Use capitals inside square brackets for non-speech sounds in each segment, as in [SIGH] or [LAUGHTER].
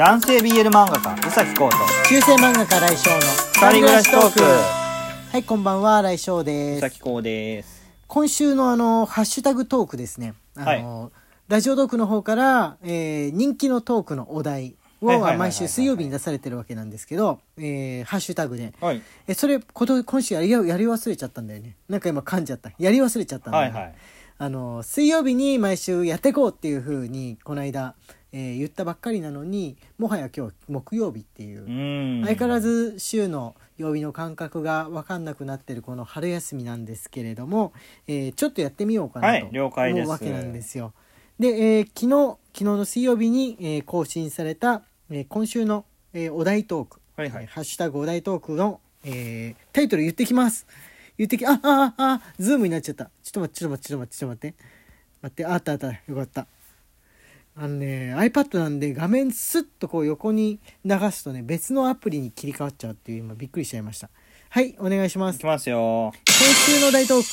男性 BL 漫画家宇崎浩と中世漫画家来翔の二人暮らしトーク。はいこんばんは来翔です。宇崎浩です。今週のあのハッシュタグトークですね。あの、ラジオトークの方から、えー人気のトークのお題をはいはいはいはいはい。毎週水曜日に出されてるわけなんですけど、えーハッシュタグで。はい。えそれこと今週やりやり忘れちゃったんだよね。なんか今噛んじゃった。やり忘れちゃったんだよね、はいはい。あの水曜日に毎週やっていこうっていうふうにこの間、えー言ったばっかりなのにもはや今日木曜日っていう相変わらず週の曜日の感覚が分かんなくなってるこの春休みなんですけれども、えーちょっとやってみようかはないと思うわけなんですよ。で、えー昨日昨日の水曜日に、えー更新された、えー今週の、えーお題トーク、はいはいえーハッシュタグお題トークの、えータイトル言ってきます。言ってきああああズームになっちゃった。ちょっと待ってちょっと待ってちょっと待ってちょっと待って待ってあったあったよかった。あのね iPad なんで画面スッとこう横に流すとね別のアプリに切り替わっちゃうっていう今びっくりしちゃいました。はいお願いします。いきますよ。今週の大トーク。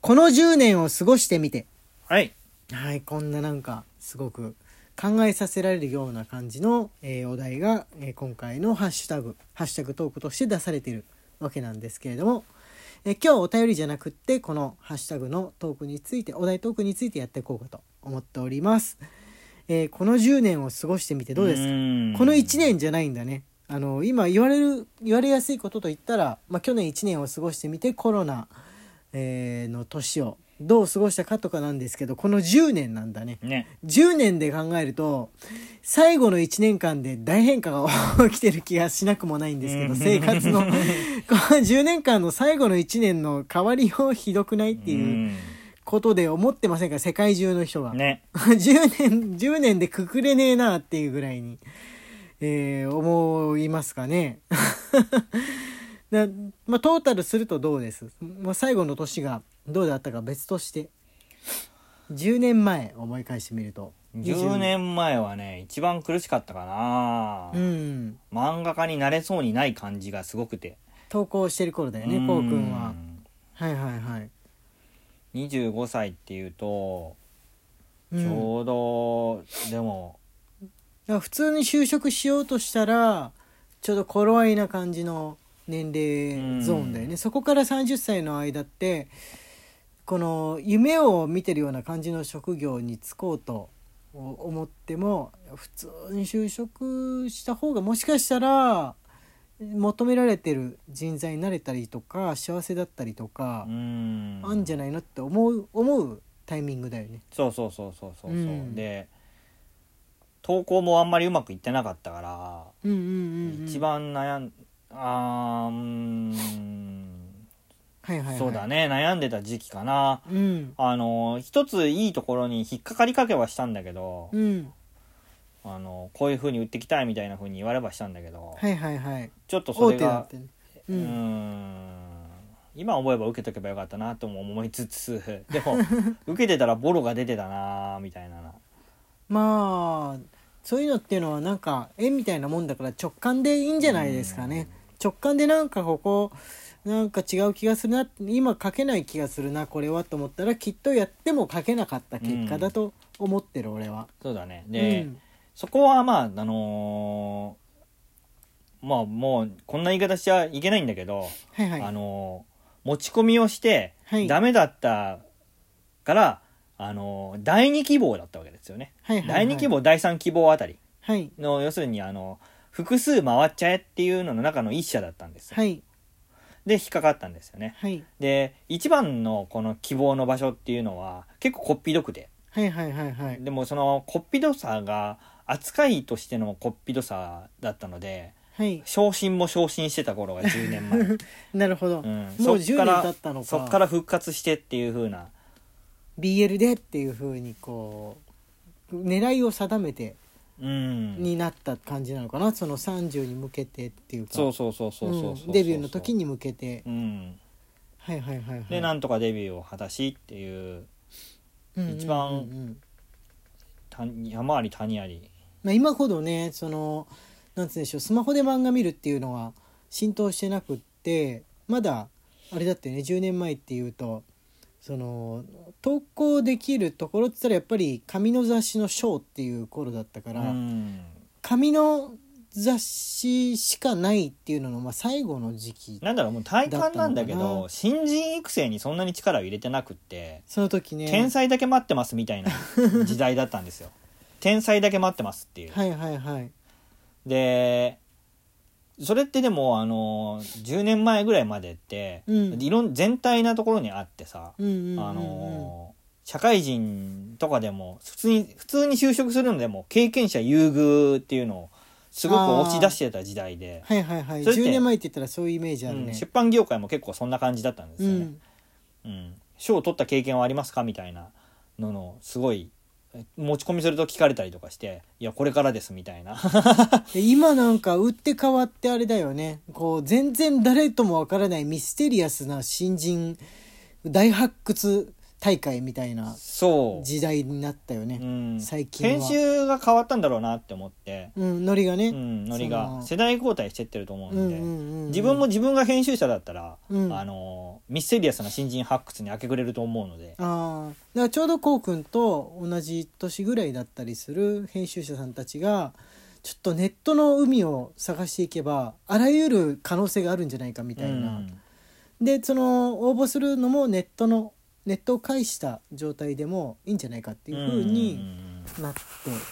この10年を過ごしてみて。はい。はいこんななんかすごく考えさせられるような感じの、えーお題が、えー今回のハッシュタグハッシュタグトークとして出されているわけなんですけれども、えー今日お便りじゃなくってこのハッシュタグのトークについてお題トークについてやっていこうかと思っております、えーこの10年を過ごしてみてどうですか？この1年じゃないんだね。あの今言われる言われやすいことといったら、まあ、去年1年を過ごしてみてコロナ、えーの年をどう過ごしたかとかなんですけどこの10年なんだね。ね。10年で考えると最後の1年間で大変化が [LAUGHS] 起きてる気がしなくもないんですけどうん。生活の。この10年間の最後の1年の変わりようひどくないっていうことで思ってませんか？世界中の人が。ね。[LAUGHS] 10年10年でくくれねえなっていうぐらいに、えー思いますかね。[LAUGHS] だまあ、トータルするとどうです、まあ、最後の年がどうだったか別として。10年前思い返してみると。10年。前はね一番苦しかったかな、うん。漫画家になれそうにない感じがすごくて。投稿してる頃だよねうん。こうくんは。はいはいはい、25歳っていうとうん。ちょうど、でもだから普通に就職しようとしたらちょうど頃合いな感じの年齢ゾーンだよね、うん。そこから30歳の間ってこの夢を見てるような感じの職業に就こうと思っても普通に就職した方がもしかしたら求められてる人材になれたりとか幸せだったりとかう、ん。あんじゃないのって思う思うタイミングだよね。そうそうそうそうそうそう、うん。で投稿もあんまりうまくいってなかったから、うんうんうんうん、一番悩んあーうーん。はいはいはい、そうだね。悩んでた時期かな。うん。あの一ついいところに引っかかりかけはしたんだけど、うんあのこういう風に売ってきたいみたいな風に言わればしたんだけど、はいはいはい。ちょっとそ大れが手だってね。ううーん。ん今思えば受けとけばよかったなとも思いつつ [LAUGHS] でも [LAUGHS] 受けてたらボロが出てたなみたいなな。まあそういうのっていうのはなんか縁みたいなもんだから直感でいいんじゃないですかね。直感でなんかここなんか違う気がするな今書けない気がするなこれはと思ったらきっとやっても書けなかった結果だと思ってる俺は。そうだね。で、うんそこはまああのーまあもうこんな言い方しちゃいけないんだけど、はいはい。あのー持ち込みをしてはい。ダメだったから、あのー第2希望だったわけですよね、はいはいはい。第2希望第3希望あたり。はい。の要するにあの複数回っちゃえっていうのの中の一社だったんですよ、はい。で引っかかったんですよね。はい。で一番のこの希望の場所っていうのは結構こっぴどくて。はいはいはいはい。でもそのこっぴどさが扱いとしてのこっぴどさだったのではい。昇進も昇進してた頃が10年前、[LAUGHS] なるほど、うん、もうそっ10年から経ったのか。そっから復活してっていう風な。BL でっていうふうにこう狙いを定めてうん。になった感じなのかな。その30に向けてっていうか。そうそうそうそうそうそうん。デビューの時に向けて。うん。はいはいはいはい。でなんとかデビューを果たしっていう。一番うんうんうん。うんた山あり谷ありまあ、今ほどねそのなんつうんでしょうスマホで漫画見るっていうのは浸透してなくってまだあれだってね10年前っていうとその投稿できるところって言ったらやっぱり紙の雑誌の「ショー」っていう頃だったから、うん。紙の雑誌しかないっていうのの、まあ、最後の時期なんだろうもう体感なんだけど新人育成にそんなに力を入れてなくって、その時ね。天才だけ待ってますみたいな時代だったんですよ天才だけ待ってますっていう。はいはいはい。でそれってでもあの10年前ぐらいまでって、うん。いろん全体なところにあってさ、うんうんうんうん。あの社会人とかでも普通に普通に就職するのでも経験者優遇っていうのをすごく押し出してた時代で、はいはいはい。それって10年前って言ったらそういうイメージあるね。うん出版業界も結構そんな感じだったんですよね。うん。うん。賞を取った経験はありますか？みたいなののすごいえ持ち込みすると聞かれたりとかして「いやこれからです」みたいな。[LAUGHS] 今なんか売って変わってあれだよね。こう全然誰ともわからないミステリアスな新人大発掘大会みたいなそう、時代になったようね、ん、最近は。編集が変わったんだろうなって思って、うん、ノリがね、うん、ノリが。世代交代してってると思うで、うんんうんうんうん。自分も自分が編集者だったら、うん。あのミステリアスな新人発掘に明け暮れると思うので。ああだからちょうどこうくんと同じ年ぐらいだったりする編集者さんたちがちょっとネットの海を探していけばあらゆる可能性があるんじゃないかみたいな、うん。でその応募するのもネットのネットを介した状態でもいいんじゃないかっていう風になって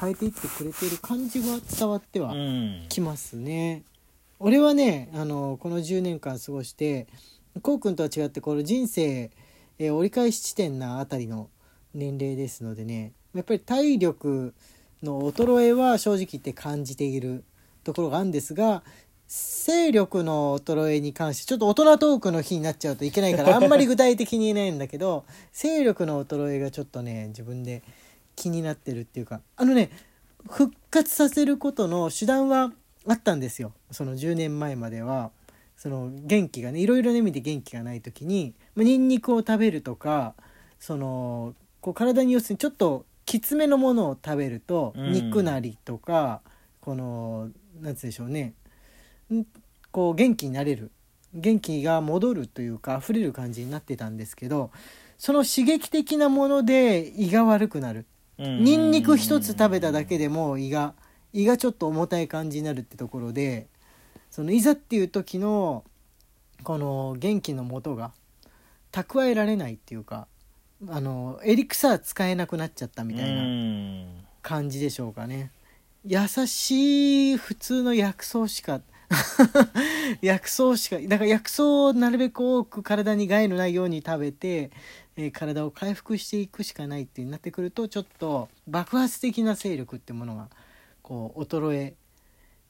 変えていってくれている感じは伝わってはきますね。俺はねあのこの10年間過ごしてこうくんとは違ってこの人生、えー折り返し地点なあたりの年齢ですのでねやっぱり体力の衰えは正直言って感じているところがあるんですが勢力の衰えに関してちょっと大人トークの日になっちゃうといけないから [LAUGHS] あんまり具体的に言えないんだけど勢力の衰えがちょっとね自分で気になってるっていうかあのね復活させることの手段はあったんですよ。その10年前までは。その元気がねいろいろな意味で元気がない時にまあニンニクを食べるとかそのこう体に要するにちょっときつめのものを食べるとうん。肉なりとか、このなんつうんでしょうね。んこう元気になれる元気が戻るというか溢れる感じになってたんですけどその刺激的なもので胃が悪くなる。うん。ニンニク一つ食べただけでも胃が胃がちょっと重たい感じになるってところでそのいざっていう時のこの元気の元が蓄えられないっていうかあのエリクサー使えなくなっちゃったみたいなうん。感じでしょうかね。優しい普通の薬草しか [LAUGHS] 薬草しかだから薬草をなるべく多く体に害のないように食べて、えー体を回復していくしかないってなってくるとちょっと爆発的な勢力ってものがこう衰え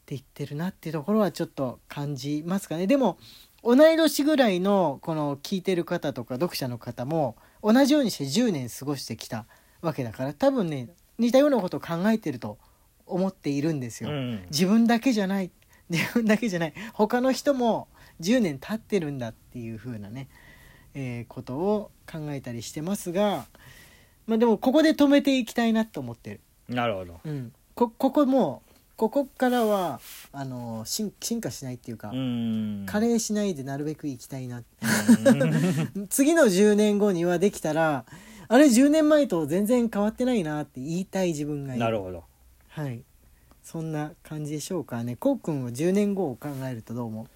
ていってるなっていうところはちょっと感じますかねでも同い年ぐらいのこの聞いてる方とか読者の方も同じようにして10年過ごしてきたわけだから多分ね似たようなことを考えてると思っているんですよ。うん自分だけじゃない自分だけじゃない。他の人も10年経ってるんだっていう風なね、えーことを考えたりしてますが、まあ、でもここで止めていきたいなと思ってる。なるほど。うん、こここもうここからはあの進進化しないっていうか、うん。加齢しないでなるべく行きたいな。うん。[LAUGHS] 次の10年後にはできたらあれ10年前と全然変わってないなって言いたい自分がいる。なるほど。はいそんな感じでしょうかね。こうくんは10年後を考えるとどう思う、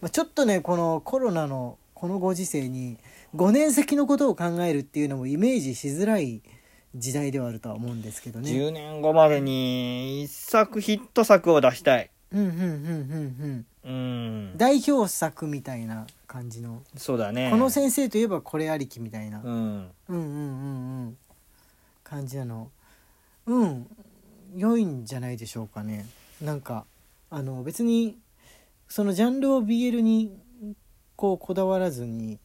まあ、ちょっとねこのコロナのこのご時世に5年先のことを考えるっていうのもイメージしづらい時代ではあるとは思うんですけどね。10年後までに一作ヒット作を出したい。うんうんうんうんうん。うん。代表作みたいな感じの、そうだね。この先生といえばこれありきみたいな、うん。うんうんうんうん。感じなの。うん良いんじゃないでしょうかね。なんかあの別にそのジャンルを BL にこうこだわらずに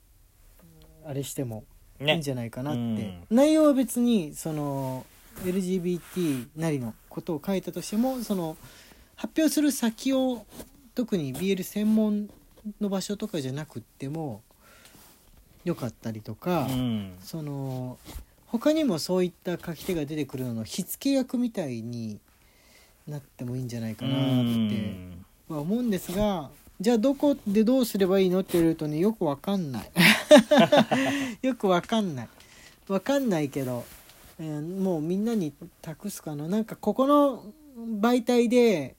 あれしてもいいんねじゃないかなって、うん。内容は別にその LGBT なりのことを書いたとしてもその発表する先を特に BL 専門の場所とかじゃなくってもよかったりとか、うん。その他にもそういった書き手が出てくるのの火付け役みたいになってもいいんじゃないかなっては思うんですがじゃあどこでどうすればいいのって言われるとねよくわかんない。[LAUGHS] よくわかんない。わかんないけど、えーもうみんなに託すかな。なんかここの媒体で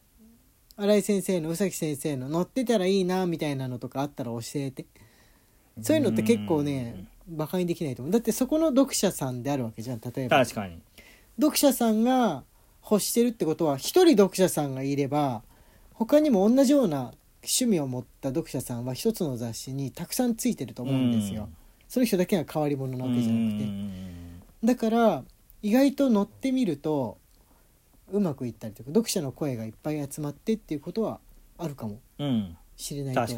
新井先生の宇崎先生の載ってたらいいなみたいなのとかあったら教えて。そういうのって結構ねバカにできないと思う。だってそこの読者さんであるわけじゃん例えば。確かに。読者さんが欲してるってことは一人読者さんがいれば他にも同じような趣味を持った読者さんは一つの雑誌にたくさんついてると思うんですよ。その人だけが変わり者なわけじゃなくて。だから意外と乗ってみるとうまくいったりとか読者の声がいっぱい集まってっていうことはあるかもうん。しれないと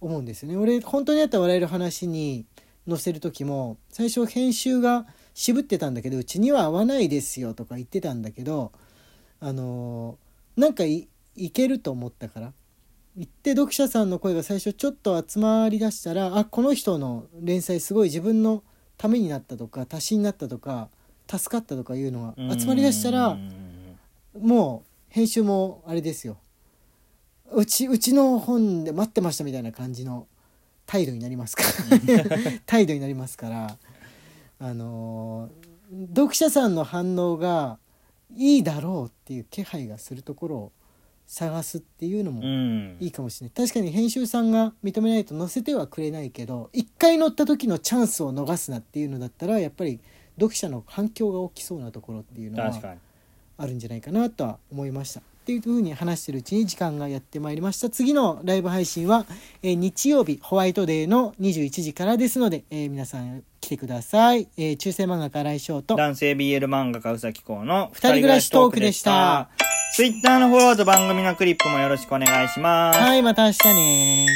思うんですよね。俺本当にあった笑える話に載せる時も最初編集が渋ってたんだけどうちには合わないですよとか言ってたんだけどあのーなんかいいけると思ったから言って読者さんの声が最初ちょっと集まりだしたらあこの人の連載すごい自分のためになったとか足しになったとか助かったとかいうのが集まりだしたらもう編集もあれですよ。うちうちの本で待ってましたみたいな感じの態度になりますから。[LAUGHS] 態度になりますから。あのー読者さんの反応がいいだろうっていう気配がするところを探すっていうのもうん。いいかもしれない。確かに編集さんが認めないと載せてはくれないけど一回載った時のチャンスを逃すなっていうのだったらやっぱり読者の反響が大きそうなところっていうのはあるんじゃないかなとは思いました。っていうふうに話してるうちに時間がやってまいりました。次のライブ配信は、えー日曜日ホワイトデーの21時からですので、えー皆さん来てください、えー中世漫画家来翔と男性 BL 漫画家うさきこうの二人暮らしトークでした。ツイッターのフォローと番組のクリップもよろしくお願いします。はいまた明日ね